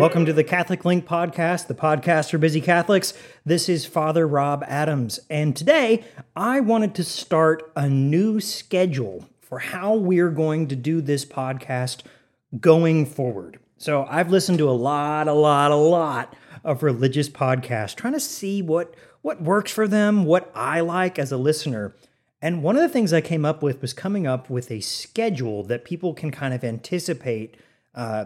Welcome to the Catholic Link podcast, the podcast for busy Catholics. This is Father Rob Adams, and today I wanted to start a new schedule for how we're going to do this podcast going forward. So I've listened to a lot, a lot, a lot of religious podcasts, trying to see what what works for them, what I like as a listener. And one of the things I came up with was coming up with a schedule that people can kind of anticipate uh,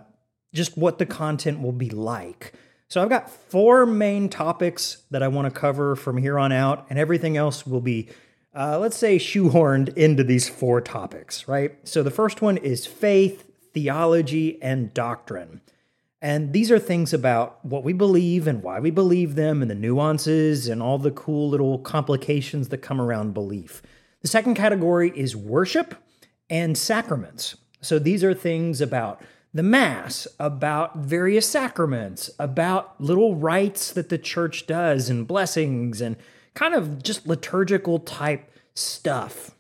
just what the content will be like. So I've got four main topics that I want to cover from here on out, and everything else will be, uh, let's say, shoehorned into these four topics, right? So the first one is faith, theology, and doctrine. And these are things about what we believe and why we believe them, and the nuances and all the cool little complications that come around belief. The second category is worship and sacraments. So these are things about the Mass, about various sacraments, about little rites that the church does and blessings and kind of just liturgical type stuff.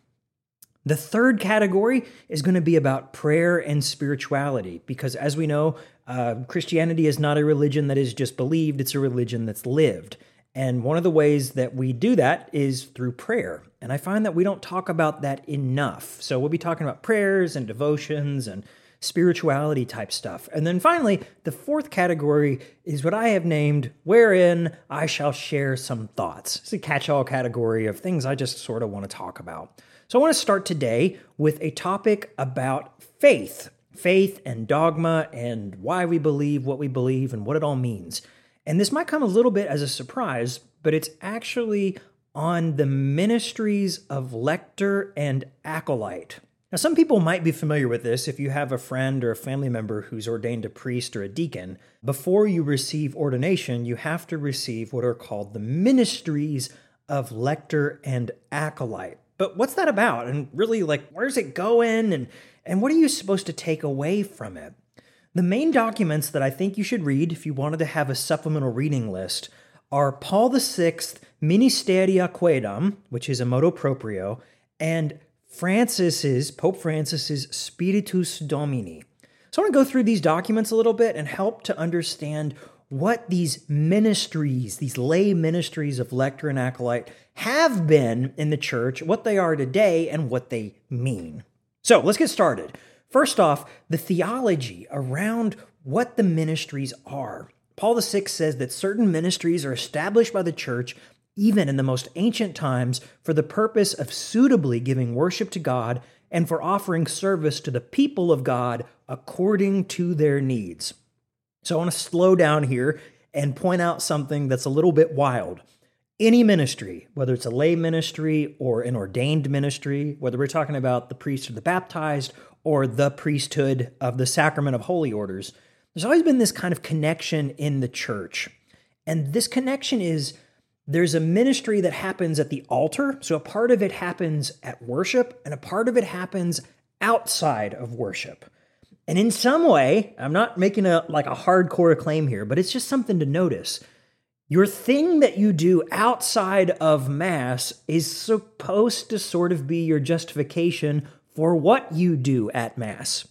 The third category is going to be about prayer and spirituality, because as we know, uh, Christianity is not a religion that is just believed, it's a religion that's lived. And one of the ways that we do that is through prayer. And I find that we don't talk about that enough. So we'll be talking about prayers and devotions and spirituality type stuff. And then finally, the fourth category is what I have named Wherein I Shall Share Some Thoughts. It's a catch all category of things I just sort of want to talk about. So I want to start today with a topic about faith faith and dogma and why we believe what we believe and what it all means. And this might come a little bit as a surprise, but it's actually on the ministries of lector and acolyte. Now, some people might be familiar with this if you have a friend or a family member who's ordained a priest or a deacon. Before you receive ordination, you have to receive what are called the ministries of lector and acolyte. But what's that about? And really, like, where's it going? And, and what are you supposed to take away from it? The main documents that I think you should read if you wanted to have a supplemental reading list are Paul VI Ministeria Quaedam, which is a motu proprio, and Francis's, Pope Francis's Spiritus Domini. So I want to go through these documents a little bit and help to understand what these ministries, these lay ministries of lector and acolyte, have been in the church, what they are today, and what they mean. So let's get started. First off, the theology around what the ministries are. Paul VI says that certain ministries are established by the church even in the most ancient times, for the purpose of suitably giving worship to God and for offering service to the people of God according to their needs. So I want to slow down here and point out something that's a little bit wild. Any ministry, whether it's a lay ministry or an ordained ministry, whether we're talking about the priest or the baptized or the priesthood of the sacrament of holy orders, there's always been this kind of connection in the church. And this connection is there's a ministry that happens at the altar. So a part of it happens at worship, and a part of it happens outside of worship. And in some way, I'm not making a like a hardcore claim here, but it's just something to notice. Your thing that you do outside of Mass is supposed to sort of be your justification for what you do at Mass.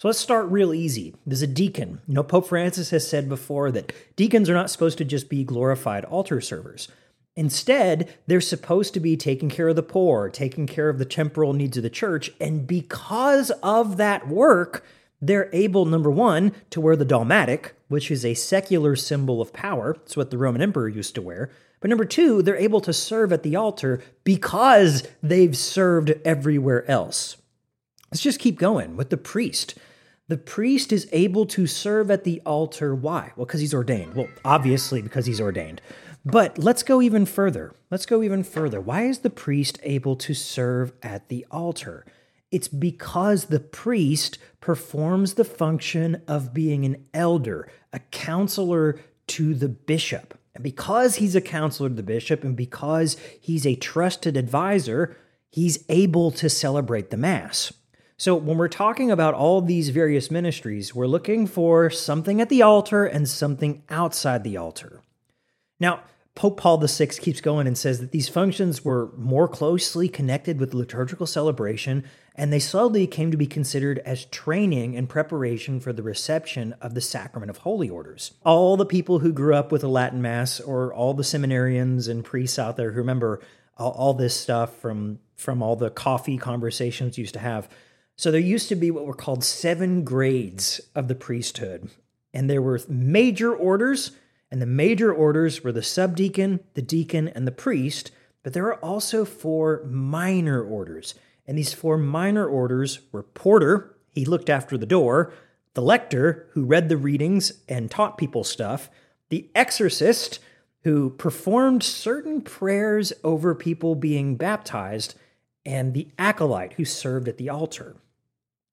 So let's start real easy. There's a deacon. You know, Pope Francis has said before that deacons are not supposed to just be glorified altar servers. Instead, they're supposed to be taking care of the poor, taking care of the temporal needs of the church. And because of that work, they're able, number one, to wear the dalmatic, which is a secular symbol of power. It's what the Roman emperor used to wear. But number two, they're able to serve at the altar because they've served everywhere else. Let's just keep going with the priest the priest is able to serve at the altar. Why? Well, because he's ordained. Well, obviously, because he's ordained. But let's go even further. Let's go even further. Why is the priest able to serve at the altar? It's because the priest performs the function of being an elder, a counselor to the bishop. And because he's a counselor to the bishop and because he's a trusted advisor, he's able to celebrate the Mass. So, when we're talking about all these various ministries, we're looking for something at the altar and something outside the altar. Now, Pope Paul VI keeps going and says that these functions were more closely connected with liturgical celebration, and they slowly came to be considered as training and preparation for the reception of the sacrament of holy orders. All the people who grew up with a Latin Mass, or all the seminarians and priests out there who remember all, this stuff from, from all the coffee conversations used to have. So there used to be what were called seven grades of the priesthood, and there were major orders and the major orders were the subdeacon, the deacon, and the priest, but there are also four minor orders. And these four minor orders were porter, he looked after the door, the lector, who read the readings and taught people stuff, the exorcist, who performed certain prayers over people being baptized, and the acolyte, who served at the altar.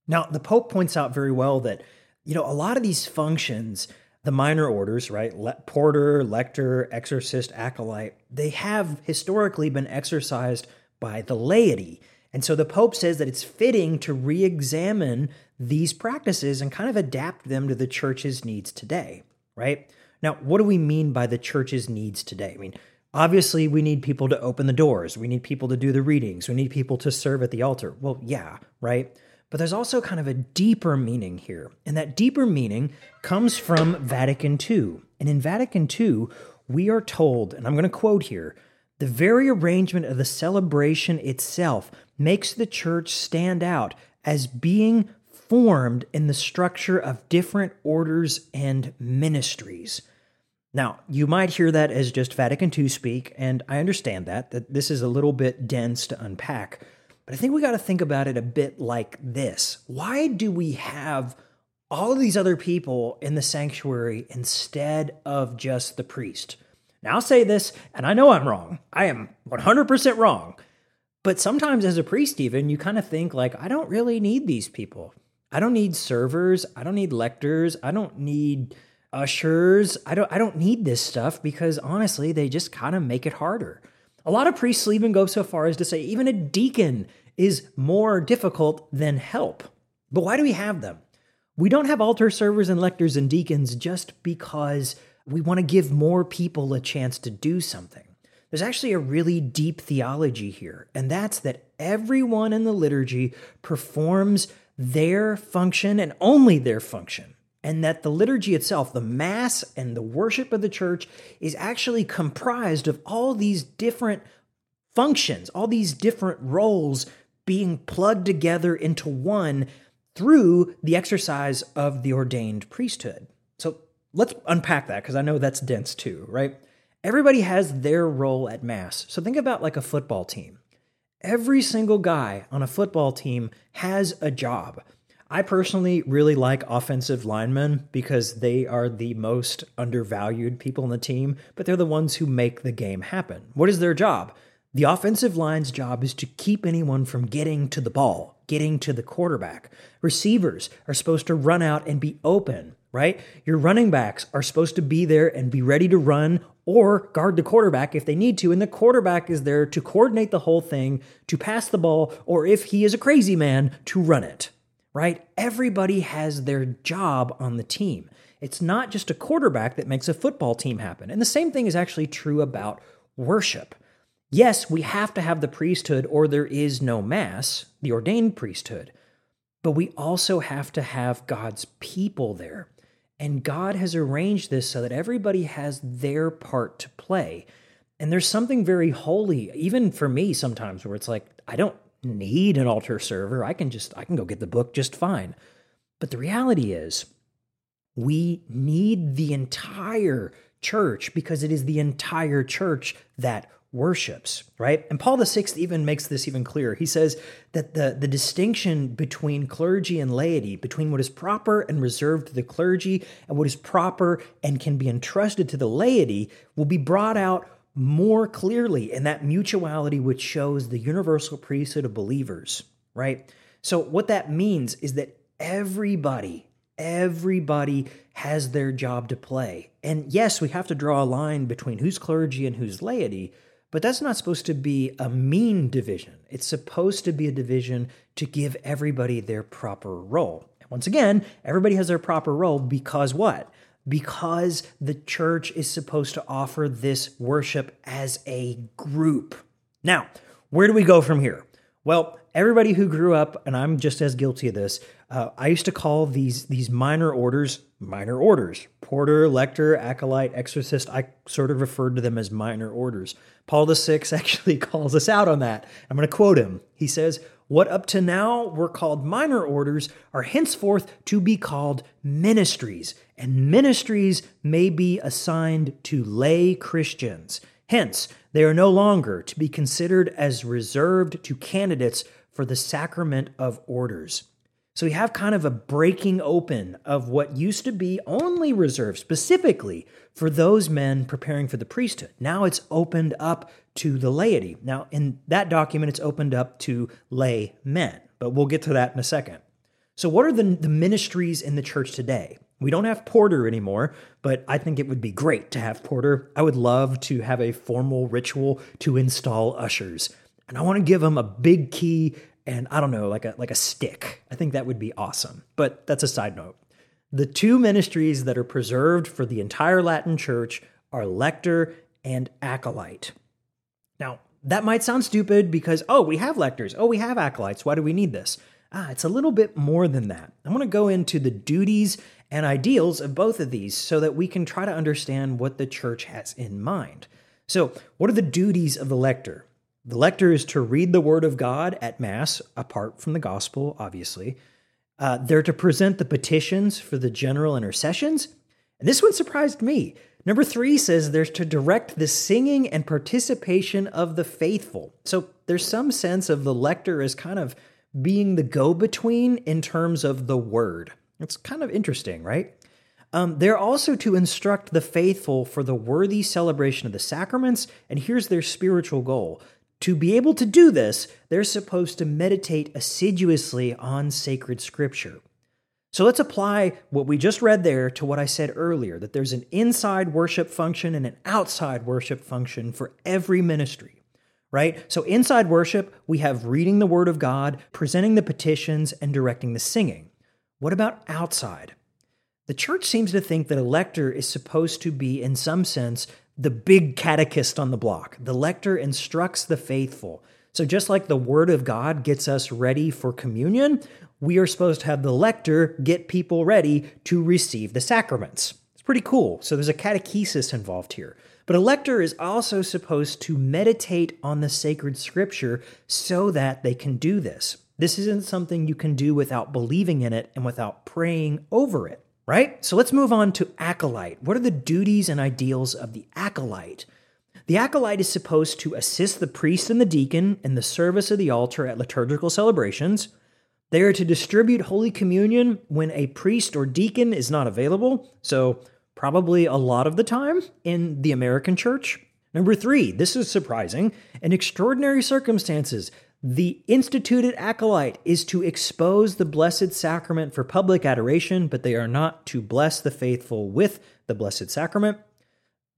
Now, the Pope points out very well that, you know, a lot of these functions the minor orders, right? Le- porter, lector, exorcist, acolyte, they have historically been exercised by the laity. And so the Pope says that it's fitting to re examine these practices and kind of adapt them to the church's needs today, right? Now, what do we mean by the church's needs today? I mean, obviously, we need people to open the doors, we need people to do the readings, we need people to serve at the altar. Well, yeah, right? But there's also kind of a deeper meaning here. And that deeper meaning comes from Vatican II. And in Vatican II, we are told, and I'm going to quote here the very arrangement of the celebration itself makes the church stand out as being formed in the structure of different orders and ministries. Now, you might hear that as just Vatican II speak, and I understand that, that this is a little bit dense to unpack. But I think we got to think about it a bit like this. Why do we have all of these other people in the sanctuary instead of just the priest? Now, I'll say this, and I know I'm wrong. I am 100% wrong. But sometimes, as a priest, even, you kind of think, like, I don't really need these people. I don't need servers. I don't need lectors. I don't need ushers. I don't, I don't need this stuff because honestly, they just kind of make it harder. A lot of priests even go so far as to say even a deacon is more difficult than help. But why do we have them? We don't have altar servers and lectors and deacons just because we want to give more people a chance to do something. There's actually a really deep theology here, and that's that everyone in the liturgy performs their function and only their function and that the liturgy itself, the Mass and the worship of the church, is actually comprised of all these different functions, all these different roles being plugged together into one through the exercise of the ordained priesthood. So let's unpack that because I know that's dense too, right? Everybody has their role at Mass. So think about like a football team. Every single guy on a football team has a job. I personally really like offensive linemen because they are the most undervalued people on the team, but they're the ones who make the game happen. What is their job? The offensive line's job is to keep anyone from getting to the ball, getting to the quarterback. Receivers are supposed to run out and be open, right? Your running backs are supposed to be there and be ready to run or guard the quarterback if they need to. And the quarterback is there to coordinate the whole thing, to pass the ball, or if he is a crazy man, to run it right? Everybody has their job on the team. It's not just a quarterback that makes a football team happen. And the same thing is actually true about worship. Yes, we have to have the priesthood or there is no mass, the ordained priesthood, but we also have to have God's people there. And God has arranged this so that everybody has their part to play. And there's something very holy, even for me sometimes, where it's like, I don't need an altar server. I can just I can go get the book just fine. But the reality is we need the entire church because it is the entire church that worships, right? And Paul VI even makes this even clearer. He says that the, the distinction between clergy and laity, between what is proper and reserved to the clergy and what is proper and can be entrusted to the laity, will be brought out more clearly in that mutuality which shows the universal priesthood of believers, right? So, what that means is that everybody, everybody has their job to play. And yes, we have to draw a line between who's clergy and who's laity, but that's not supposed to be a mean division. It's supposed to be a division to give everybody their proper role. And once again, everybody has their proper role because what? Because the church is supposed to offer this worship as a group. Now, where do we go from here? Well, everybody who grew up, and I'm just as guilty of this, uh, I used to call these these minor orders minor orders. Porter, lector, acolyte, exorcist. I sort of referred to them as minor orders. Paul VI actually calls us out on that. I'm going to quote him. He says, "What up to now were called minor orders are henceforth to be called ministries, and ministries may be assigned to lay Christians." Hence, they are no longer to be considered as reserved to candidates for the sacrament of orders. So we have kind of a breaking open of what used to be only reserved specifically for those men preparing for the priesthood. Now it's opened up to the laity. Now, in that document, it's opened up to lay men, but we'll get to that in a second. So, what are the, the ministries in the church today? We don't have porter anymore, but I think it would be great to have porter. I would love to have a formal ritual to install ushers. And I want to give them a big key and I don't know, like a like a stick. I think that would be awesome. But that's a side note. The two ministries that are preserved for the entire Latin church are lector and acolyte. Now, that might sound stupid because, oh, we have lectors, oh, we have acolytes. Why do we need this? Ah, it's a little bit more than that. I want to go into the duties and ideals of both of these so that we can try to understand what the church has in mind. So, what are the duties of the lector? The lector is to read the word of God at Mass, apart from the gospel, obviously. Uh, they're to present the petitions for the general intercessions. And this one surprised me. Number three says there's to direct the singing and participation of the faithful. So there's some sense of the lector as kind of being the go between in terms of the word. It's kind of interesting, right? Um, they're also to instruct the faithful for the worthy celebration of the sacraments, and here's their spiritual goal to be able to do this, they're supposed to meditate assiduously on sacred scripture. So let's apply what we just read there to what I said earlier that there's an inside worship function and an outside worship function for every ministry, right? So inside worship, we have reading the Word of God, presenting the petitions, and directing the singing. What about outside? The church seems to think that a lector is supposed to be, in some sense, the big catechist on the block. The lector instructs the faithful. So, just like the Word of God gets us ready for communion, we are supposed to have the lector get people ready to receive the sacraments. It's pretty cool. So, there's a catechesis involved here. But a lector is also supposed to meditate on the sacred scripture so that they can do this. This isn't something you can do without believing in it and without praying over it right? So let's move on to acolyte. What are the duties and ideals of the acolyte? The acolyte is supposed to assist the priest and the deacon in the service of the altar at liturgical celebrations. They are to distribute Holy Communion when a priest or deacon is not available, so probably a lot of the time in the American church. Number three, this is surprising. In extraordinary circumstances, the instituted acolyte is to expose the Blessed Sacrament for public adoration, but they are not to bless the faithful with the Blessed Sacrament.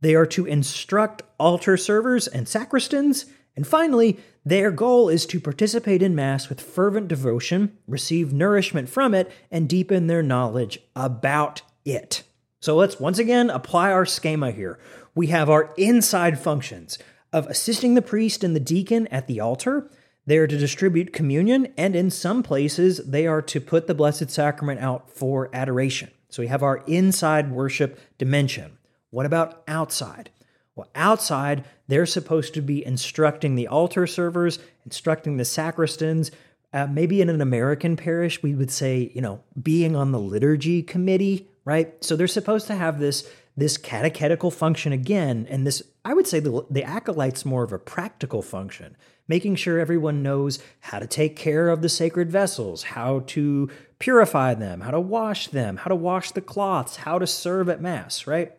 They are to instruct altar servers and sacristans. And finally, their goal is to participate in Mass with fervent devotion, receive nourishment from it, and deepen their knowledge about it. So let's once again apply our schema here. We have our inside functions of assisting the priest and the deacon at the altar they are to distribute communion, and in some places, they are to put the Blessed Sacrament out for adoration. So we have our inside worship dimension. What about outside? Well, outside, they're supposed to be instructing the altar servers, instructing the sacristans. Uh, maybe in an American parish, we would say, you know, being on the liturgy committee, right? So they're supposed to have this this catechetical function again, and this I would say the, the acolyte's more of a practical function making sure everyone knows how to take care of the sacred vessels, how to purify them, how to wash them, how to wash the cloths, how to serve at Mass, right?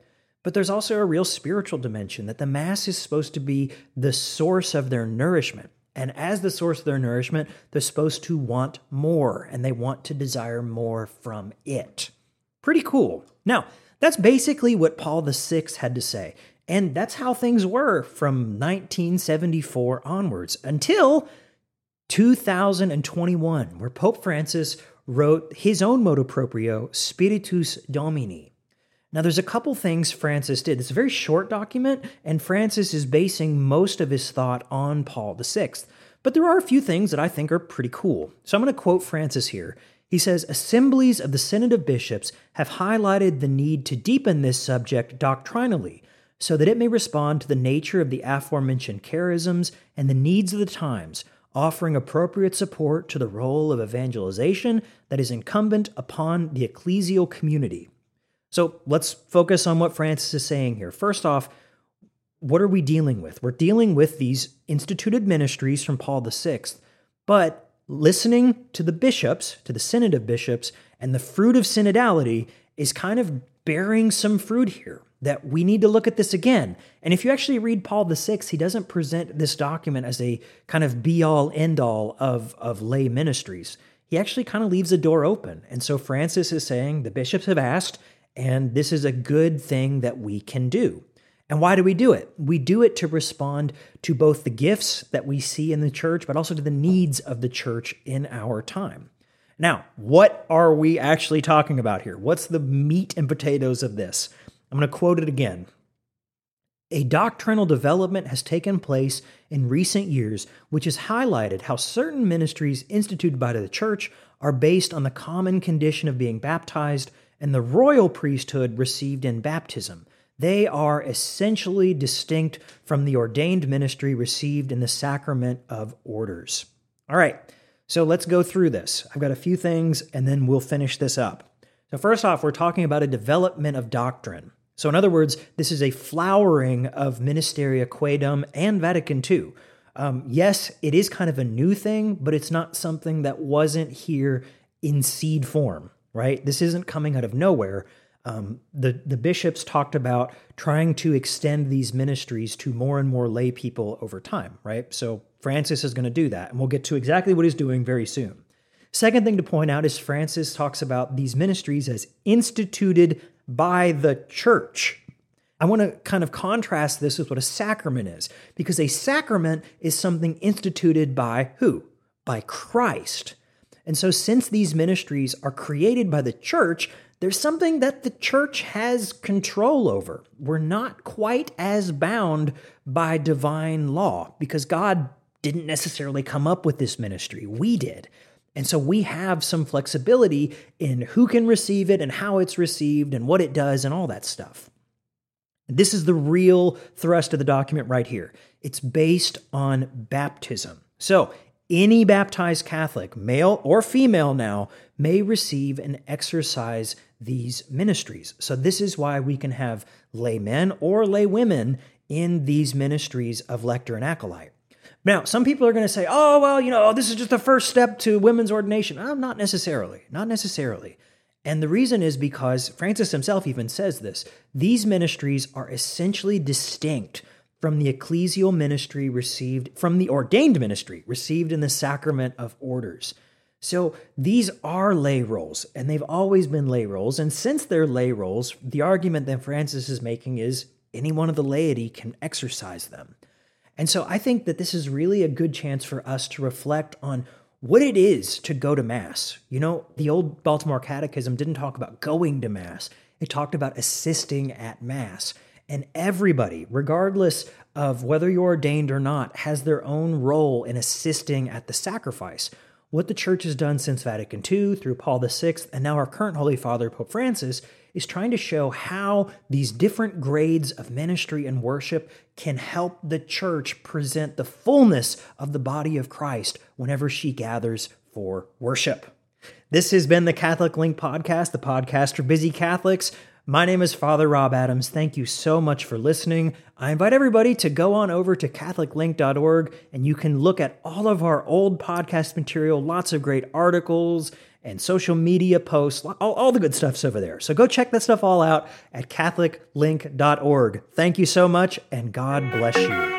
But there's also a real spiritual dimension that the Mass is supposed to be the source of their nourishment. And as the source of their nourishment, they're supposed to want more and they want to desire more from it. Pretty cool. Now, that's basically what Paul VI had to say. And that's how things were from 1974 onwards until 2021, where Pope Francis wrote his own motu proprio, Spiritus Domini. Now, there's a couple things Francis did. It's a very short document, and Francis is basing most of his thought on Paul VI. But there are a few things that I think are pretty cool. So I'm going to quote Francis here. He says Assemblies of the Synod of Bishops have highlighted the need to deepen this subject doctrinally so that it may respond to the nature of the aforementioned charisms and the needs of the times, offering appropriate support to the role of evangelization that is incumbent upon the ecclesial community. So let's focus on what Francis is saying here. First off, what are we dealing with? We're dealing with these instituted ministries from Paul VI, but listening to the bishops, to the Synod of Bishops, and the fruit of synodality is kind of bearing some fruit here that we need to look at this again. And if you actually read Paul VI, he doesn't present this document as a kind of be all end all of, of lay ministries. He actually kind of leaves a door open. And so Francis is saying the bishops have asked, and this is a good thing that we can do. And why do we do it? We do it to respond to both the gifts that we see in the church, but also to the needs of the church in our time. Now, what are we actually talking about here? What's the meat and potatoes of this? I'm going to quote it again. A doctrinal development has taken place in recent years, which has highlighted how certain ministries instituted by the church are based on the common condition of being baptized and the royal priesthood received in baptism. They are essentially distinct from the ordained ministry received in the sacrament of orders. All right, so let's go through this. I've got a few things and then we'll finish this up. So, first off, we're talking about a development of doctrine. So, in other words, this is a flowering of Ministeria Quaedam and Vatican II. Um, yes, it is kind of a new thing, but it's not something that wasn't here in seed form right? This isn't coming out of nowhere. Um, the the bishops talked about trying to extend these ministries to more and more lay people over time, right? So Francis is going to do that, and we'll get to exactly what he's doing very soon. Second thing to point out is Francis talks about these ministries as instituted by the church. I want to kind of contrast this with what a sacrament is, because a sacrament is something instituted by who? By Christ. And so, since these ministries are created by the church, there's something that the church has control over. We're not quite as bound by divine law because God didn't necessarily come up with this ministry, we did. And so we have some flexibility in who can receive it and how it's received and what it does and all that stuff. This is the real thrust of the document right here. It's based on baptism. So any baptized Catholic, male or female now, may receive and exercise these ministries. So, this is why we can have laymen or laywomen in these ministries of lector and acolyte. Now, some people are going to say, oh, well, you know, this is just the first step to women's ordination. Oh, not necessarily. Not necessarily. And the reason is because Francis himself even says this these ministries are essentially distinct from the ecclesial ministry received, from the ordained ministry received in the sacrament of orders. So these are lay roles, and they've always been lay roles. And since they're lay roles, the argument that Francis is making is any one of the laity can exercise them. And so I think that this is really a good chance for us to reflect on what it is to go to Mass. You know, the old Baltimore Catechism didn't talk about going to Mass, it talked about assisting at Mass. And everybody, regardless of whether you're ordained or not, has their own role in assisting at the sacrifice. What the church has done since Vatican II, through Paul VI, and now our current Holy Father, Pope Francis, is trying to show how these different grades of ministry and worship can help the church present the fullness of the body of Christ whenever she gathers for worship. This has been the Catholic Link Podcast, the podcast for busy Catholics. My name is Father Rob Adams. Thank you so much for listening. I invite everybody to go on over to CatholicLink.org and you can look at all of our old podcast material, lots of great articles and social media posts, all, all the good stuff's over there. So go check that stuff all out at CatholicLink.org. Thank you so much and God bless you.